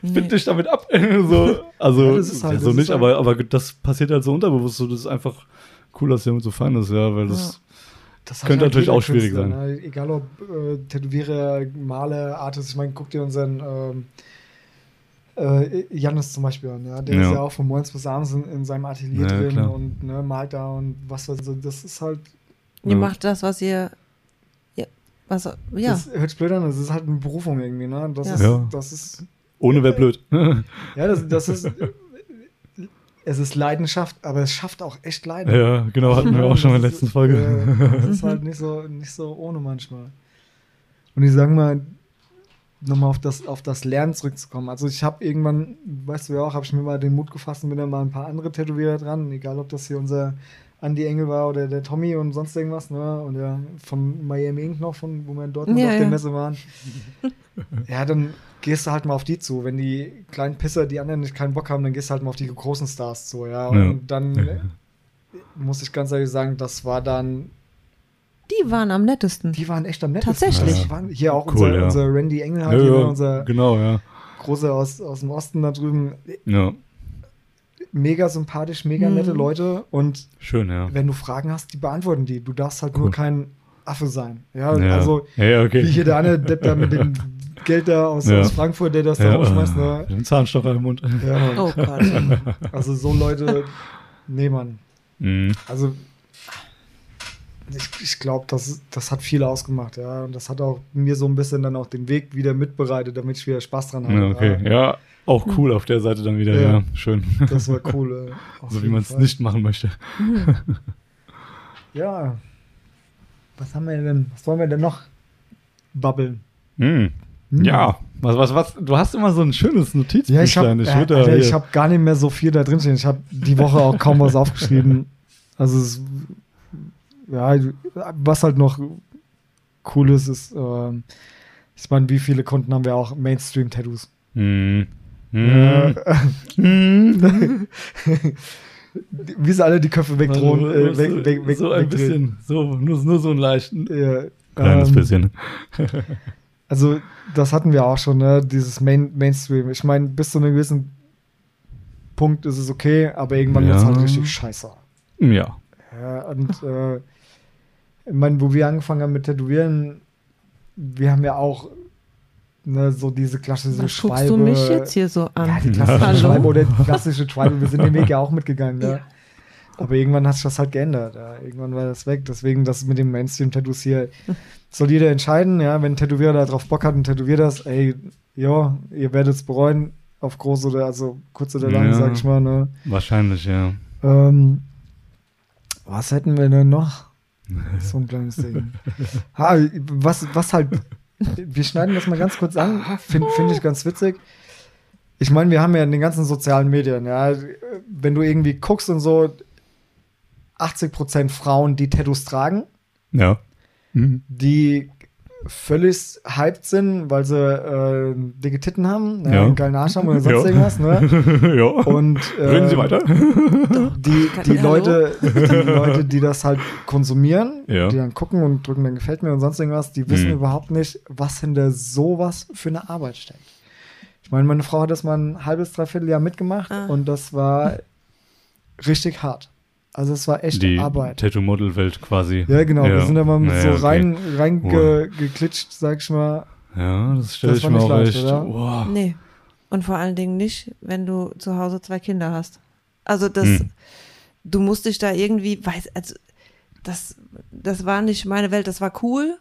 find Nee. dich damit ab. so, also Ja, das ist halt- so das ist nicht, halt- aber, aber das passiert halt so unterbewusst. So, das ist einfach cool, dass jemand so fein ist, ja, weil das Das hat Könnte natürlich jeder auch schwierig Künstler, sein. Ne? Egal ob äh, Tätowierer, Maler, Artist. Ich meine, guck dir unseren ähm, äh, Jannis zum Beispiel an. Ja? Der Ja. ist ja auch von morgens bis abends in, in seinem Atelier Ja, drin klar. und ne, malt da und was weiß ich. Das ist halt, Ihr Ja. macht das, was ihr. Was, ja. das hört sich blöd an, das ist halt eine Berufung irgendwie. Ne? Das, Ja. ist, Ja. das ist, ohne wäre blöd. *laughs* ja, das, das ist, es ist Leidenschaft, aber es schafft auch echt Leiden. ja, genau, hatten wir auch schon in der letzten Folge. äh, Das ist halt nicht so, nicht so ohne manchmal. Und ich sage mal, nochmal auf das, auf das Lernen zurückzukommen. Also ich habe irgendwann, weißt du ja auch, habe ich mir mal den Mut gefasst und bin dann mal ein paar andere Tätowierer dran, egal ob das hier unser Andy Engel war oder der Tommy und sonst irgendwas, ne? Und der von Miami Ink noch, von wo wir in Dortmund Ja, auf ja. der Messe waren. *laughs* ja, dann gehst du halt mal auf die zu. Wenn die kleinen Pisser, die anderen nicht keinen Bock haben, dann gehst du halt mal auf die großen Stars zu, ja. Und Ja. dann muss ich ganz ehrlich sagen, das war dann Die waren am nettesten. die waren echt am nettesten. Tatsächlich. Das waren hier auch Cool, unser, ja. unser Randy Engel Ja, halt, hier, ja, unser genau, ja. großer aus, aus dem Osten da drüben. Ja, Mega sympathisch, mega Mhm. nette Leute. Und schön, ja. wenn du Fragen hast, die beantworten die. Du darfst halt Cool. nur kein Affe sein. Ja, ja. also ja, okay. wie hier der andere Depp da mit dem Geld da aus, Ja. aus Frankfurt, der das da ja, rausschmeißt. Ne? Den Zahnstocher im Mund. Ja, Oh Gott. also so Leute, nee, Mann. Mhm. Also ich, ich glaube, das, das hat viel ausgemacht, ja. Und das hat auch mir so ein bisschen dann auch den Weg wieder mitbereitet, damit ich wieder Spaß dran habe. Ja, okay. Ja, auch cool auf der Seite dann wieder, ja. Ja. Schön. Das war cool. *laughs* äh, auf so wie man es nicht machen möchte. Ja. Was haben wir denn? Was wollen wir denn noch babbeln? Mhm. Hm. Ja, was, was, was, du hast immer so ein schönes Notizbuch. Ja, ich habe äh, hab gar nicht mehr so viel da drin stehen. Ich habe die Woche auch kaum was aufgeschrieben. *laughs* Also es, ja, was halt noch cool ist, ist, ähm, ich meine, wie viele Kunden haben wir auch Mainstream-Tattoos? Mhm. Mhm. Äh, Mhm. *laughs* wie sie alle die Köpfe wegdrohen, Also, äh, weg, weg, weg, so ein wegdrehen. bisschen, so, nur, nur so einen leichten. Ja, Kleines ähm, bisschen. *laughs* Also, das hatten wir auch schon, ne? Dieses Main Mainstream. Ich meine, bis zu einem gewissen Punkt ist es okay, aber irgendwann wird es Ja. halt richtig scheiße. Ja. Ja, und äh, ich meine, wo wir angefangen haben mit Tätowieren, wir haben ja auch ne, so diese klassische Was Schwalbe. guckst du mich jetzt hier so an? Ja, die *laughs* klassische Hallo? Schwalbe oder die klassische Schwalbe. Wir sind den Weg ja auch mitgegangen. Ja. Ja. Aber irgendwann hat sich das halt geändert. Ja. Irgendwann war das weg. Deswegen das mit den Mainstream-Tattoos hier. soll jeder entscheiden, ja, wenn ein Tätowierer da drauf Bock hat und tätowiert das, ey, ja, ihr werdet es bereuen, auf groß oder also kurz oder lang, Ja. sag ich mal, ne? Wahrscheinlich, ja. Ähm, was hätten wir denn noch? *laughs* So ein kleines Ding. Ha, was, was halt, wir schneiden das mal ganz kurz an, finde find ich ganz witzig. Ich meine, wir haben ja in den ganzen sozialen Medien, ja, wenn du irgendwie guckst und so, 80% Frauen, die Tattoos tragen, Ja. Mhm. die völlig hyped sind, weil sie äh, dicke Titten haben, ja. Ja. einen geilen Arsch haben oder sonst Ja. irgendwas, ne? *laughs* ja. Und äh, Reden Sie weiter. die, die? Leute, *laughs* die Leute, die das halt konsumieren, Ja. die dann gucken und drücken, dann gefällt mir und sonst irgendwas, die wissen Mhm. überhaupt nicht, was hinter sowas für eine Arbeit steckt. Ich meine, meine Frau hat das mal ein halbes, dreiviertel Jahr mitgemacht Ah. und das war richtig hart. Also es war echt Die Arbeit. Tattoo-Model-Welt quasi. Ja, genau. Wir sind da mal Naja, so okay. rein, rein ge, geklitscht, sag ich mal. Ja, das stelle Das ich war mir nicht auch leicht, echt. oder? Wow. Nee. Und vor allen Dingen nicht, wenn du zu Hause zwei Kinder hast. Also das, Hm. du musst dich da irgendwie, weiß, also das, das war nicht meine Welt, das war cool,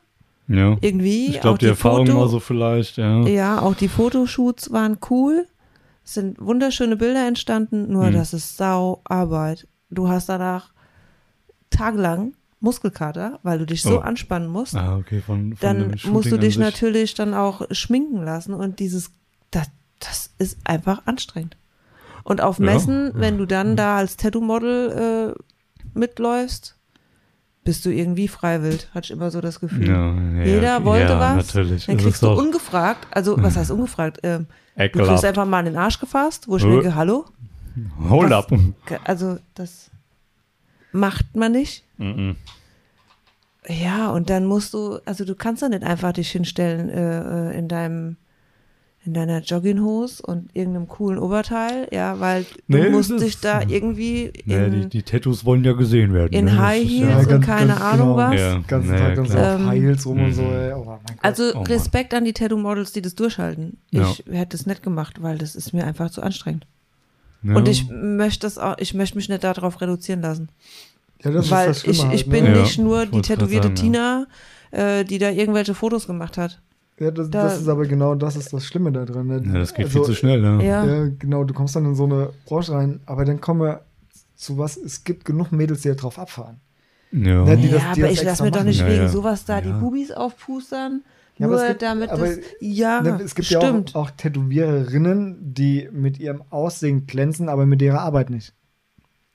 Ja. irgendwie. Ich glaube, Auch die, Erfahrung Foto- war so vielleicht, ja. Ja, auch die Fotoshoots waren cool. Es sind wunderschöne Bilder entstanden, nur Hm. das ist sau Arbeit. Du hast danach tagelang Muskelkater, weil du dich so Oh. anspannen musst. Ah, okay, von, von dann musst du dich natürlich dann auch schminken lassen und dieses, das, das ist einfach anstrengend. Und auf Ja. Messen, wenn du dann da als Tattoo-Model äh, mitläufst, bist du irgendwie freiwillig, hatte ich immer so das Gefühl. Ja, ja, Jeder wollte ja, was, Natürlich. dann kriegst du ungefragt, also was heißt ungefragt, ähm, du kriegst einfach mal in den Arsch gefasst, wo ich Äh. denke, hallo, Hold was- up. also das macht man nicht. Mhm. Ja, und dann musst du, also du kannst da nicht einfach dich hinstellen äh, äh, in deinem in deiner Jogginghose und irgendeinem coolen Oberteil, ja, weil du Nee, musst das- dich da irgendwie Nee, die, in, die Tattoos wollen ja gesehen werden. in ne? Das High Heels ja, und ganz- keine ganz Ahnung genau. was. Ja. ganzen Ja, Tag dann so auf High Heels rum und mhm. so, ey. Oh mein Gott. Also Oh. Respekt an die Tattoo-Models, die das durchhalten. Ja. Ich hätte es nicht gemacht, weil das ist mir einfach zu anstrengend. Ja. Und ich möchte das auch, ich möchte mich nicht darauf reduzieren lassen. ja, das weil ist das Schlimme ich, halt, ich bin ne? Ja, nicht nur die tätowierte sagen, Tina, äh, die da irgendwelche Fotos gemacht hat. Ja, das, Da- das ist aber genau das ist das Schlimme da drin. ne? ja, das geht Also, viel zu schnell, ne? Ja. Ja, genau, du kommst dann in so eine Branche rein, aber dann kommen wir zu was, es gibt genug Mädels, die da drauf abfahren. Ja. Ja, die ja, das- die aber das ich lasse mir doch nicht Ja, wegen ja. sowas da die Ja. Bubis aufpustern. Ja, aber nur es gibt- damit aber- das. Ja, Ne, es gibt stimmt. ja auch, auch Tätowiererinnen, die mit ihrem Aussehen glänzen, aber mit ihrer Arbeit nicht.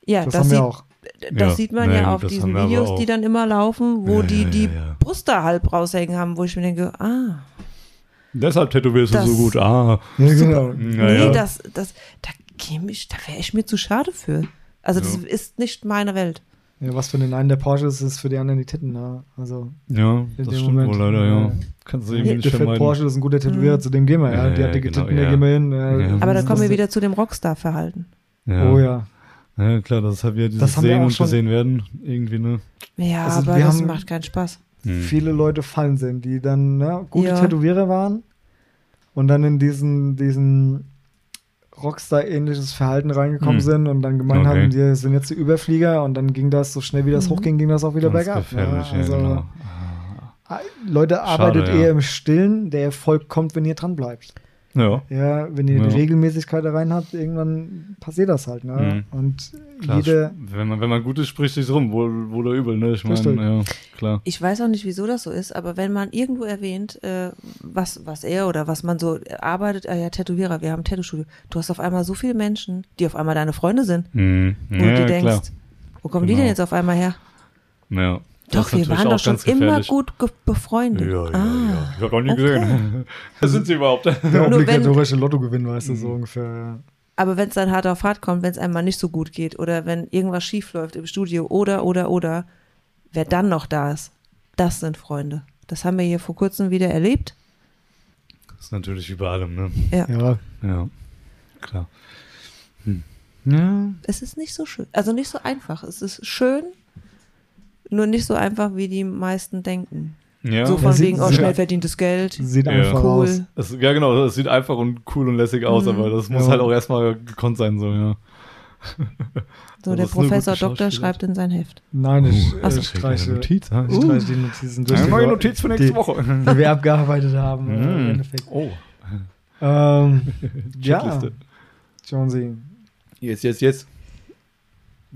ja, Das, das, haben sieht, wir auch. das Ja. sieht man Nee, ja auf diesen Videos, die dann immer laufen, wo Ja, die ja, die. Brüste halb raushängen haben, wo ich mir denke, ah, Deshalb tätowierst du so gut. Ah. Ja, genau. Nee, ja. das, das, da da wäre ich mir zu schade für. Also das ist nicht meine Welt. Ja, was für den einen der Porsche ist, ist für die anderen die Titten. Ne? Also, Ja, das stimmt Moment, wohl leider, ja. Kannst du irgendwie der nicht vermeiden. Porsche, das ist ein guter Tätowierer, Mhm. zu dem gehen wir. Ja, Ja, die ja, hat dicke genau, Titten, da ja. gehen wir hin. Ja, Ja. Aber da kommen wir wieder zu dem Rockstar-Verhalten. Ja. Oh ja. Ja, klar, das hat wieder dieses Das haben wir Sehen auch und gesehen werden. Irgendwie, ne? Ja, Also aber wir das haben- macht keinen Spaß. Hm. viele Leute fallen sind, die dann ne, gute Ja. Tätowierer waren und dann in diesen, diesen Rockstar-ähnliches Verhalten reingekommen Hm. sind und dann gemeint Okay. haben, wir sind jetzt die Überflieger und dann ging das, so schnell wie das Mhm. hochging, ging das auch wieder Ganz bergab. gefährlich, ja, ja, also, genau. ah, Leute, arbeitet ja. eher im Stillen, der Erfolg kommt, wenn ihr dran bleibt. Ja, Ja, wenn ihr Ja. die Regelmäßigkeit da rein habt, irgendwann passiert das halt. Ne? Mhm. Und klar. jede, wenn, man, wenn man gut ist, spricht sich's rum. Wohl, wohl oder übel, ne? Ich meine, ja, klar. Ich weiß auch nicht, wieso das so ist, aber wenn man irgendwo erwähnt, äh, was, was er oder was man so arbeitet, ah ja, Tätowierer, wir haben ein Tattoo-Studio, du hast auf einmal so viele Menschen, die auf einmal deine Freunde sind, Hm. wo Ja, du denkst, klar. wo kommen die Genau. denn jetzt auf einmal her? Ja. Doch, wir waren doch schon immer gut befreundet. Ja, ja, ah. ja. Ich habe noch nie okay. gesehen. *laughs* Wer sind sie überhaupt? der *laughs* Nur wenn- obligatorische Lottogewinn, weißt du, Mhm. so ungefähr. Ja. Aber wenn es dann hart auf hart kommt, wenn es einmal nicht so gut geht oder wenn irgendwas schief läuft im Studio oder, oder, oder, wer dann noch da ist, das sind Freunde. Das haben wir hier vor kurzem wieder erlebt. Das ist natürlich wie bei allem, ne? Ja. ja, Ja, klar. Hm. Ja, Es ist nicht so schön. Also nicht so einfach. Es ist schön, nur nicht so einfach, wie die meisten denken. ja. so Ja, von sie- wegen, oh, sie- schnell verdientes Geld. sieht Ja. einfach Cool. aus. Es, ja, genau, es sieht einfach und cool und lässig aus, Mhm. aber das muss Ja. halt auch erstmal gekonnt sein, so, ja. *laughs* So, Das der Professor Doktor schreibt in sein Heft. Nein, ich, Uh, das ich streiche, Notiz, ha? ich streiche die Notizen durch. Eine die neue Notiz für nächste die, Woche. *laughs* Die wir abgearbeitet haben. äh, im Mm. Endeffekt. Oh, Ähm, *laughs* ja, Checkliste. Jonesy. Jetzt, jetzt, jetzt.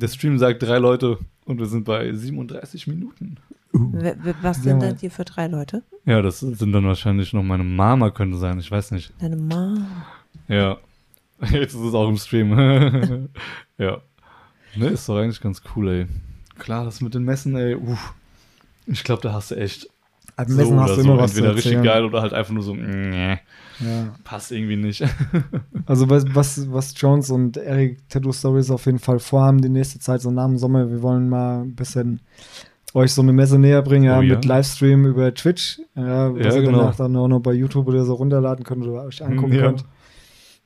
Der Stream sagt drei Leute und wir sind bei 37 Minuten. W- Was sind das hier für drei Leute? Ja, das sind dann wahrscheinlich noch meine Mama, könnte sein, ich weiß nicht. Deine Mom. Ja. *laughs* Jetzt ist es auch im Stream. *laughs* ja. Ne, ist doch eigentlich ganz cool, ey. Klar, das mit den Messen, ey, uff. Ich glaube, da hast du echt Ab so Messen oder hast du so. immer was zu Entweder richtig erzählen. geil oder halt einfach nur so, nee, Ja. passt irgendwie nicht. *laughs* Also was, was, Jones und Eric Tattoo Stories auf jeden Fall vorhaben, die nächste Zeit, so nach dem Sommer, wir wollen mal ein bisschen euch so eine Messe näher bringen, ja, Oh ja. mit Livestream über Twitch, ja, was Ja, ihr genau. danach dann auch noch bei YouTube oder so runterladen könnt oder euch angucken Ja. könnt.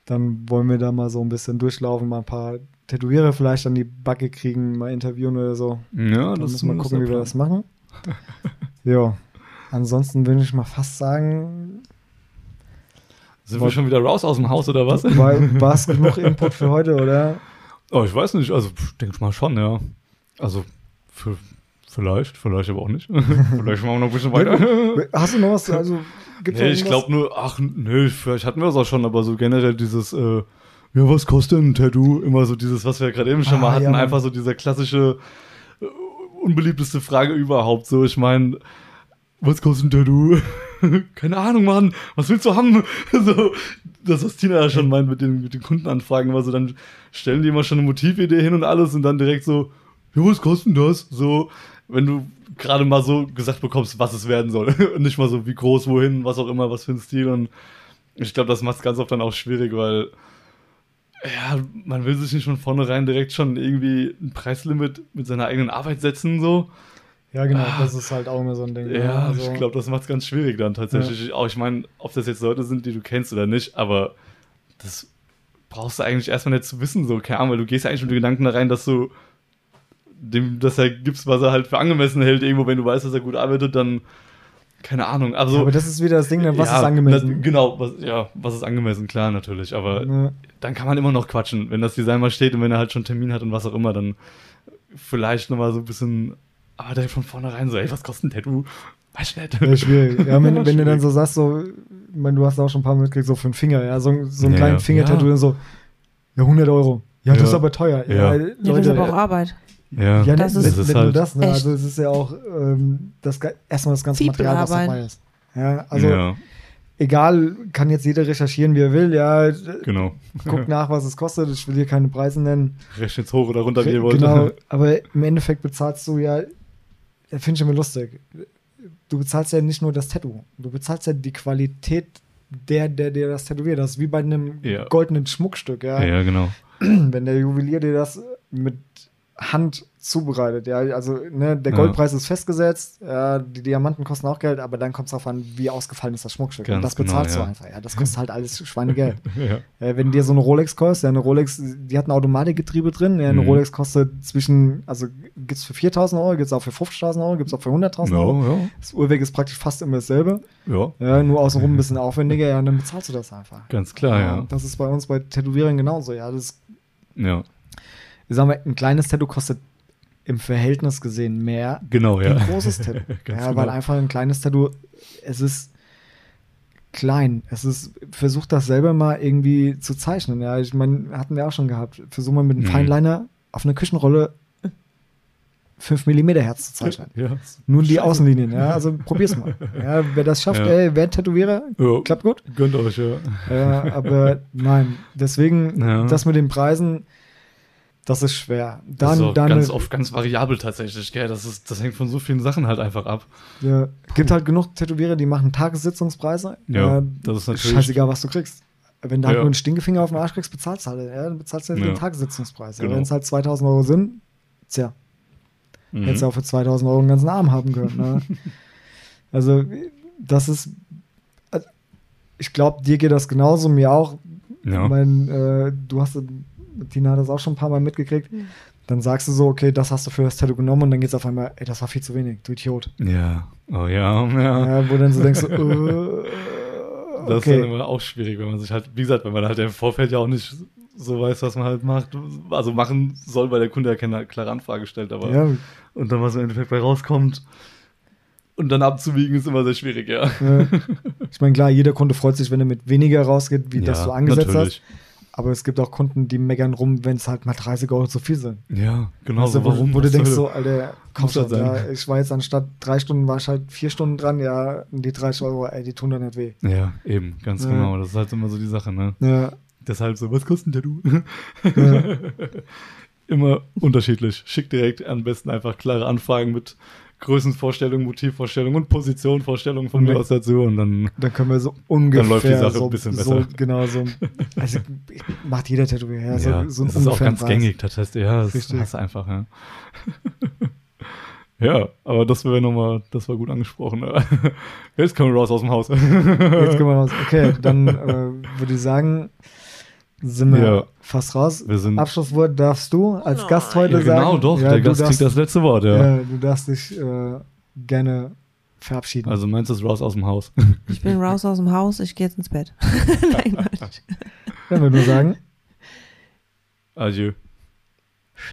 Dann wollen wir da mal so ein bisschen durchlaufen, mal ein paar Tätowierer vielleicht an die Backe kriegen, mal interviewen oder so. ja, Dann das müssen wir gucken, wie wir das machen. *laughs* ja. Ansonsten würde ich mal fast sagen, Sind wir schon wieder raus aus dem Haus oder was? war es genug Input für heute, oder? Oh, ich weiß nicht, also denke ich mal schon, ja. Also für, vielleicht, vielleicht aber auch nicht. *laughs* vielleicht machen wir noch ein bisschen weiter. *laughs* Hast du noch was? Also, gibt's nee, ich glaube nur, ach nee, vielleicht hatten wir es auch schon, aber so generell dieses, äh, ja, was kostet ein Tattoo? Immer so dieses, was wir gerade eben schon Ah, mal hatten, ja, einfach so dieser klassische, äh, unbeliebteste Frage überhaupt. So, ich meine, was kostet ein Tattoo? *laughs* Keine Ahnung, Mann, was willst du haben? *laughs* so, das, was Tina ja schon meint mit den, mit den Kundenanfragen, immer so, dann stellen die immer schon eine Motividee hin und alles und dann direkt so, ja, was kostet denn das? So, wenn du gerade mal so gesagt bekommst, was es werden soll. *laughs* und nicht mal so, wie groß, wohin, was auch immer, was für ein Stil. Und ich glaube, das macht es ganz oft dann auch schwierig, weil ja, man will sich nicht von vornherein direkt schon irgendwie ein Preislimit mit seiner eigenen Arbeit setzen, so. Ja, genau, Ah. das ist halt auch immer so ein Ding. Ja, also, ich glaube, das macht es ganz schwierig dann tatsächlich. Auch ich meine, ob das jetzt Leute sind, die du kennst oder nicht, aber das brauchst du eigentlich erstmal nicht zu wissen, so, keine Ahnung, weil du gehst ja eigentlich mit dem Gedanken da rein, dass du dem das er gibst, was er halt für angemessen hält, irgendwo, wenn du weißt, dass er gut arbeitet, dann keine Ahnung. Also, Ja, aber das ist wieder das Ding, ne, was ja, ist angemessen? Das, genau, was, ja, was ist angemessen, klar, natürlich. Aber Ja. dann kann man immer noch quatschen. Wenn das Design mal steht und wenn er halt schon Termin hat und was auch immer, dann vielleicht nochmal so ein bisschen, aber direkt von vornherein so, ey, was kostet ein Tattoo? Weiß ich nicht. Ja, schwierig. Ja, wenn, *laughs* wenn du dann so sagst, so, ich meine, du hast auch schon ein paar Mal mitgekriegt, so für einen Finger, ja, so, so einen Ja, kleinen ja. Finger-Tattoo, Ja. so, ja, 100 Euro. Ja, das ist aber teuer. Ja. Ja, Ja, das ist Leute, aber auch Arbeit. Ja, ja, das nicht, ist- ist halt- das, ne? Echt. also es ist ja auch ähm, das, erstmal das ganze Material, was dabei ist. Ja, also ja, egal, kann jetzt jeder recherchieren, wie er will, ja, genau. guckt *laughs* nach, was es kostet, ich will hier keine Preise nennen. Rechnet jetzt hoch oder runter, wie ihr wollt. Genau, *laughs* aber im Endeffekt bezahlst du ja, das finde ich immer lustig. Du bezahlst ja nicht nur das Tattoo, du bezahlst ja die Qualität der, der dir das tätowiert. Das ist wie bei einem Ja. goldenen Schmuckstück, ja. Ja, genau. Wenn der Juwelier dir das mit Hand zubereitet, ja. Also, ne, der Ja. Goldpreis ist festgesetzt, ja, die Diamanten kosten auch Geld, aber dann kommt es darauf an, wie ausgefallen ist das Schmuckstück. Ganz Und das genau, bezahlst ja. du einfach, ja. Das kostet halt alles Schweinegeld. *laughs* Ja. Äh, wenn dir so eine Rolex kostet, ja, eine Rolex, die hat ein Automatikgetriebe drin, ja, eine Mhm. Rolex kostet zwischen, also gibt es für 4.000 Euro, gibt es auch für 50.000 Euro, gibt es auch für 100.000 Euro. Ja, Das Uhrwerk ist praktisch fast immer dasselbe, ja, ja, ja, nur außenrum ein bisschen aufwendiger, ja, und dann bezahlst du das einfach. ganz klar, ja. Das ist bei uns bei Tätowierern genauso, ja. Das, Ja, ich sag mal, ein kleines Tattoo kostet im Verhältnis gesehen mehr genau, ja. ein großes Tattoo. *laughs* Ja, genau. weil einfach ein kleines Tattoo, es ist klein. Es ist, versuch das selber mal irgendwie zu zeichnen. Ja, ich meine, hatten wir auch schon gehabt. Versuch mal mit einem Mhm. Fineliner auf einer Küchenrolle 5 mm Herz zu zeichnen. Ja, Nur die Scheiße. Außenlinien, ja, also probier's mal. Ja, wer das schafft, Ja. ey, wer ein Tätowierer, Ja, klappt gut. Gönnt euch, ja. Ja, aber nein, deswegen, Ja. das mit den Preisen, das ist schwer. Das Dann, ist auch dann ganz oft ganz variabel tatsächlich, gell? Das, ist, das hängt von so vielen Sachen halt einfach ab. Ja, gibt halt genug Tätowierer, die machen Tagessitzungspreise. Ja, Äh, das ist natürlich- Scheißegal, was du kriegst. Wenn du halt Ja. nur einen Stinkefinger auf den Arsch kriegst, bezahlst du halt. Ja, dann bezahlst du halt Ja. den Tagessitzungspreis. Genau. Wenn es halt 2000 Euro sind, tja, Mhm. hättest du auch für 2000 Euro einen ganzen Arm haben können. Ne? *laughs* also, das ist. also, Ich glaube, dir geht das genauso, mir auch. Ja. Ich mein, äh, du hast, Tina hat das auch schon ein paar Mal mitgekriegt. Dann sagst du so, okay, das hast du für das Tattoo genommen und dann geht es auf einmal, ey, das war viel zu wenig, du Idiot. Ja. Oh ja, ja. Ja, wo dann so denkst, du, äh, *laughs* Das ist dann okay. immer auch schwierig, wenn man sich halt, wie gesagt, wenn man halt im Vorfeld ja auch nicht so weiß, was man halt macht. Also machen soll, weil der Kunde ja keine klare Anfrage stellt, aber Ja, und dann was im Endeffekt bei rauskommt und dann abzuwiegen ist immer sehr schwierig, ja. äh, ich meine, klar, jeder Kunde freut sich, wenn er mit weniger rausgeht, wie das Ja, du angesetzt natürlich. hast. Aber es gibt auch Kunden, die meckern rum, wenn es halt mal 30 Euro zu viel sind. Ja, genau. Du, wo, wo du denkst so, Alter, komm schon, ja, ich war jetzt anstatt drei Stunden, war ich halt vier Stunden dran, ja, die 30 Euro, ey, die tun da nicht weh. Ja, eben, ganz Ja. genau. Das ist halt immer so die Sache, ne? Ja, Deshalb so, was kostet der du? ja, *laughs* immer unterschiedlich. Schick direkt am besten einfach klare Anfragen mit Größenvorstellung, Motivvorstellung und Positionvorstellung von Und mir dann- aus dazu und dann dann können wir so ungefähr läuft die Sache so, ein bisschen so besser. genau so, also macht jeder Tätowierer, ja, so, ja, so das ist auch ganz Preis. gängig, das heißt, ja, das Richtig. du einfach, ja. *laughs* ja, aber das wäre nochmal, das war gut angesprochen. Jetzt kommen wir raus aus dem Haus. Jetzt können wir *laughs* raus. Okay, dann äh, würde ich sagen, sind wir Ja. fast raus. Wir sind- Abschlusswort darfst du als Nein. Gast heute ja, sagen. genau, doch, Ja, der Gast darfst, kriegt das letzte Wort, ja. du darfst dich äh, gerne verabschieden. Also meinst du es raus aus dem Haus? *laughs* Ich bin raus aus dem Haus, ich gehe jetzt ins Bett. *laughs* Nein, Quatsch. Würde ich nur sagen, Adieu.